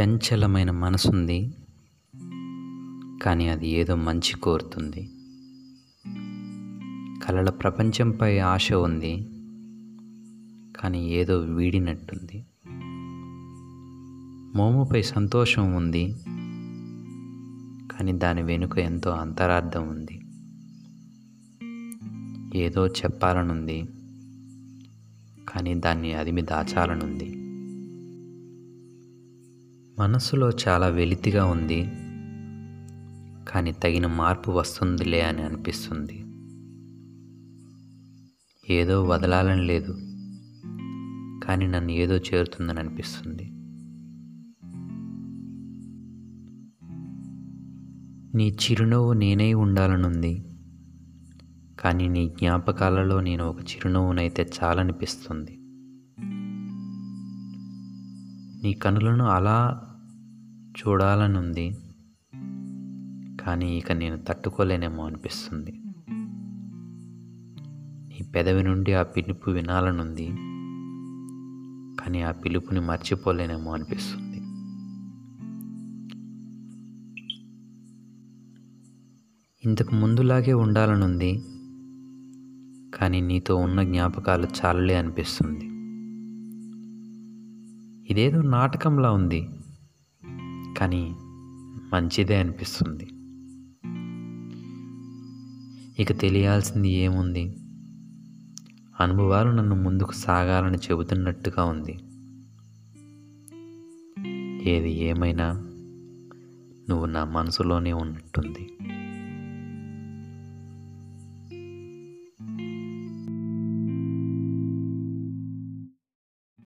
చంచలమైన మనసుంది. కానీ అది ఏదో మంచి కోరుతుంది. కలల ప్రపంచంపై ఆశ ఉంది. కానీ ఏదో వీడినట్టుంది. మోముపై సంతోషం ఉంది. కానీ దాని వెనుక ఎంతో అంతరార్థం ఉంది. ఏదో చెప్పాలనుంది. కానీ దాన్ని అదిమి దాచాలనుంది. మనసులో చాలా వెలితిగా ఉంది. కానీ తగిన మార్పు వస్తుందిలే అని అనిపిస్తుంది. ఏదో వదలాలని లేదు. కానీ నన్ను ఏదో చేరుతుందని అనిపిస్తుంది. నీ చిరునవ్వు నేనే ఉండాలనుంది. కానీ నీ జ్ఞాపకాలలో నేను ఒక చిరునవ్వునైతే చాలనిపిస్తుంది. నీ కనులను అలా చూడాలనుంది. కానీ ఇక నేను తట్టుకోలేనేమో అనిపిస్తుంది. నీ పెదవి నుండి ఆ పిలుపు వినాలనుంది. కానీ ఆ పిలుపుని మర్చిపోలేనేమో అనిపిస్తుంది. ఇంతకు ముందులాగే ఉండాలనుంది. కానీ నీతో ఉన్న జ్ఞాపకాలు చాలలే అనిపిస్తుంది. ఇదేదో నాటకంలా ఉంది. కానీ మంచిదే అనిపిస్తుంది. ఇక తెలియాల్సింది ఏముంది? అనుభవాలు నన్ను ముందుకు సాగాలని చెబుతున్నట్టుగా ఉంది. ఏది ఏమైనా నువ్వు నా మనసులోనే ఉన్నట్టుంది.